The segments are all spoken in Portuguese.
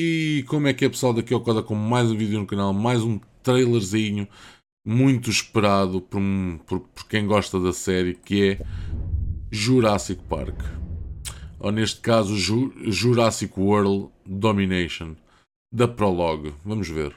E como é que é pessoal daqui ao Coda com mais um vídeo no canal, mais um trailerzinho muito esperado por, por, por quem gosta da série que é Jurassic Park ou neste caso Jurassic World Domination da Prologue. Vamos ver.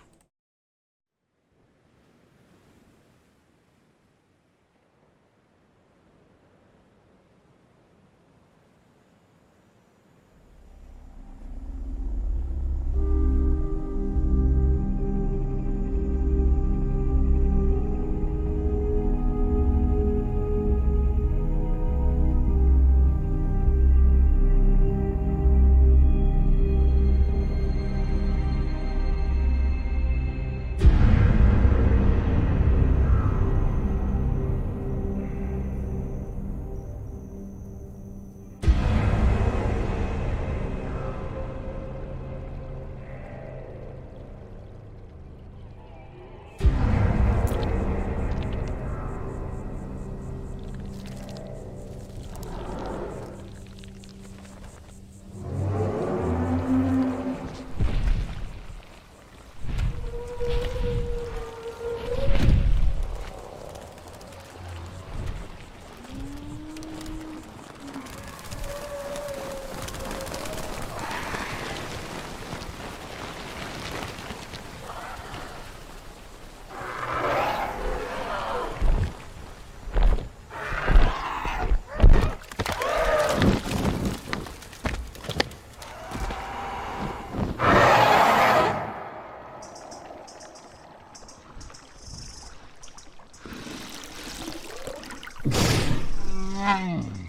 Mm.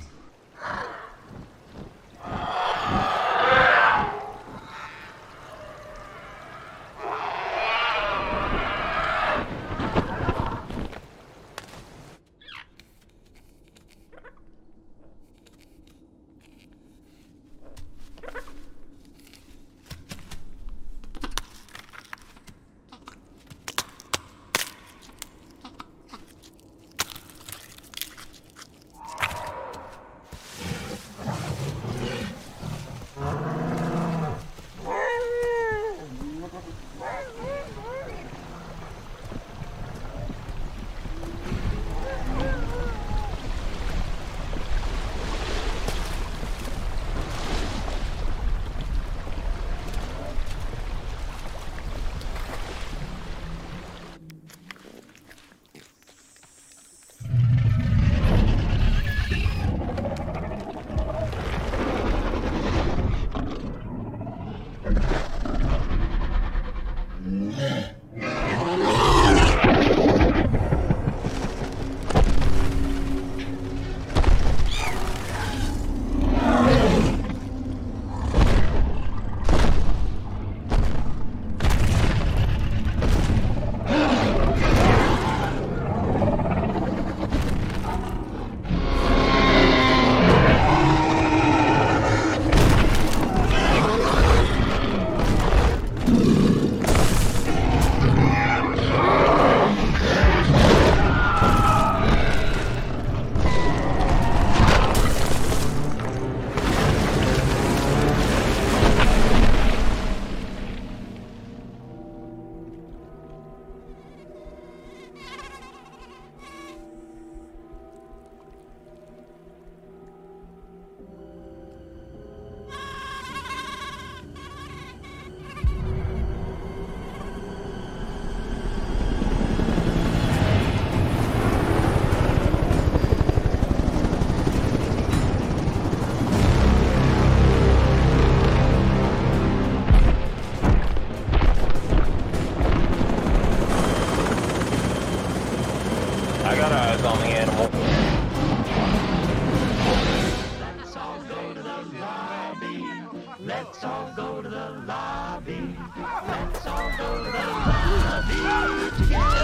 Yeah!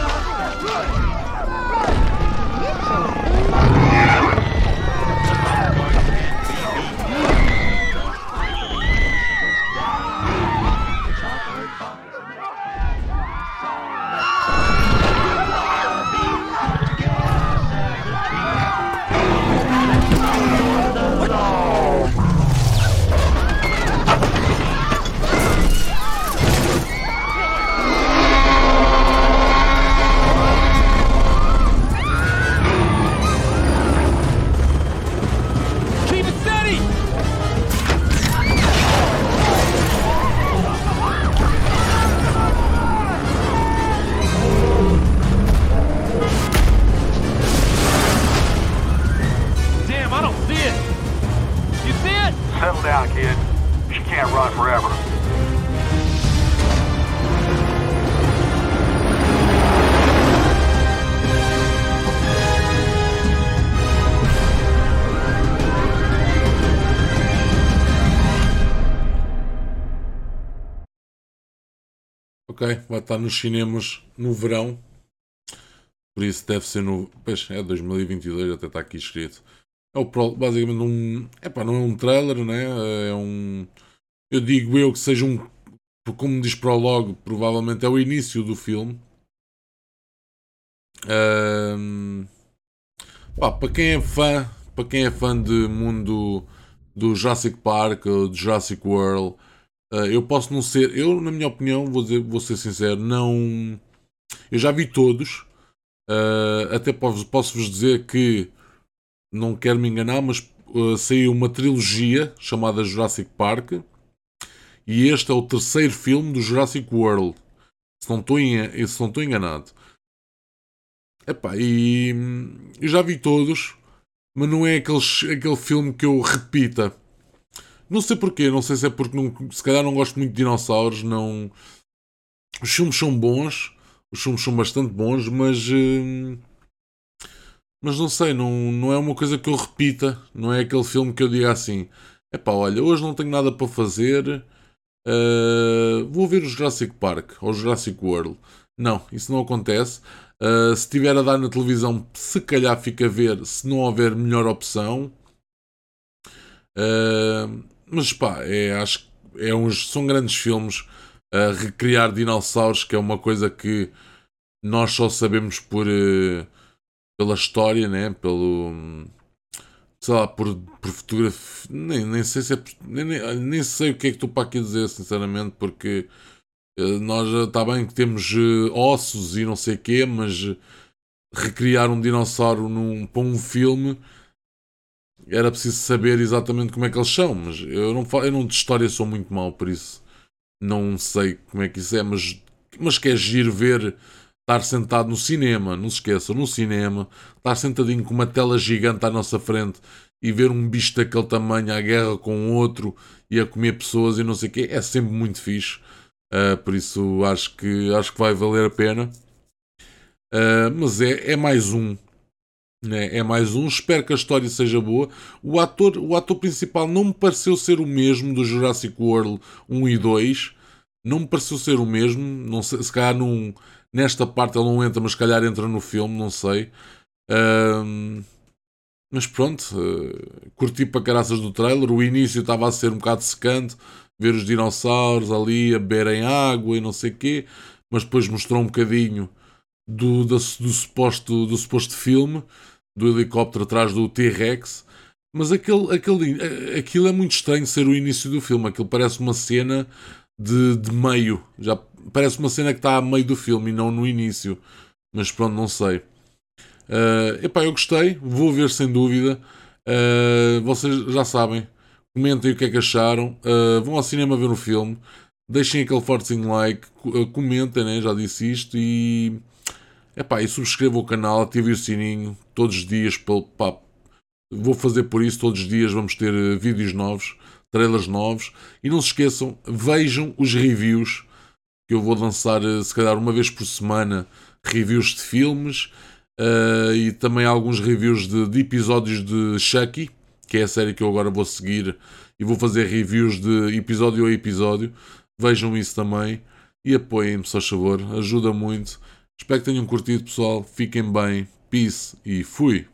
is. You see it? Settle down, kid. She can't run forever. ok? Vai estar nos cinemas no verão. Por isso deve ser no. Pois é, 2022 até está aqui escrito. É o, basicamente um. Epá, não é um trailer, né? É um. Eu digo eu que seja um. Como diz prologue, provavelmente é o início do filme. Ahm, pá, para quem é fã, para quem é fã de mundo do Jurassic Park ou do Jurassic World, ah, eu posso não ser, eu na minha opinião, vou, dizer, vou ser sincero, não. Eu já vi todos, ah, até posso- posso-vos dizer que não quero me enganar, mas ah, saiu uma trilogia chamada Jurassic Park e este é o terceiro filme do Jurassic World. Se não estou, estou enganado. Epá, e hum, eu já vi todos, mas não é aqueles, aquele filme que eu repita. Não sei porquê, não sei se é porque não, se calhar não gosto muito de dinossauros, não. Os filmes são bons, os filmes são bastante bons, mas. hum, mas não sei, não, não é uma coisa que eu repita, não é aquele filme que eu diga assim: epá, olha, hoje não tenho nada para fazer, ah, vou ver o Jurassic Park ou o Jurassic World. Não, isso não acontece. Uh, se estiver a dar na televisão, se calhar fica a ver, se não houver melhor opção. Uh, mas pá, é, acho é uns, são grandes filmes. Uh, recriar dinossauros, que é uma coisa que nós só sabemos por, uh, pela história, né? pelo. sei lá, por, por fotografia. Nem, nem sei se é. Nem, nem, sei o que é que estou para aqui dizer, sinceramente, porque. Uh, Nós está bem que temos uh, ossos e não sei o quê, mas recriar um dinossauro num, para um filme era preciso saber exatamente como é que eles são. Mas eu não, eu não de história sou muito mau, por isso não sei como é que isso é. Mas, mas que é giro ver estar sentado no cinema, não se esqueçam, no cinema, estar sentadinho com uma tela gigante à nossa frente e ver um bicho daquele tamanho à guerra com outro e a comer pessoas e não sei o quê, é sempre muito fixe. Uh, por isso acho que, acho que vai valer a pena. Uh, mas é, é mais um. né? É mais um. Espero que a história seja boa. O ator, o ator principal não me pareceu ser o mesmo do Jurassic World 1 e 2. Não me pareceu ser o mesmo. Não sei, se calhar num, nesta parte ele não entra, mas se calhar entra no filme, não sei. Uh, mas pronto, uh, curti para caraças do trailer. O início estava a ser um bocado secante ver os dinossauros ali a beberem água e não sei o quê, mas depois mostrou um bocadinho do, do, suposto, do suposto filme, do helicóptero atrás do T-Rex. Mas aquele, aquele, aquilo é muito estranho ser o início do filme. Aquilo parece uma cena de, de meio. Já parece uma cena que está a meio do filme e não no início. Mas pronto, não sei. Uh, epá, eu gostei, vou ver sem dúvida. Uh, vocês já sabem, comentem o que é que acharam, uh, vão ao cinema ver o filme, deixem aquele fortezinho like, comentem, né? já disse isto, e, epá, e subscrevam o canal, ativem o sininho, todos os dias, pá, vou fazer por isso, todos os dias vamos ter vídeos novos, trailers novos, e não se esqueçam, vejam os reviews, que eu vou lançar se calhar uma vez por semana, reviews de filmes, e também alguns reviews de, de episódios de Chucky, que é a série que eu agora vou seguir e vou fazer reviews de episódio a episódio. Vejam isso também e apoiem-me, se faz favor, ajuda muito. Espero que tenham curtido, pessoal. Fiquem bem, peace e fui!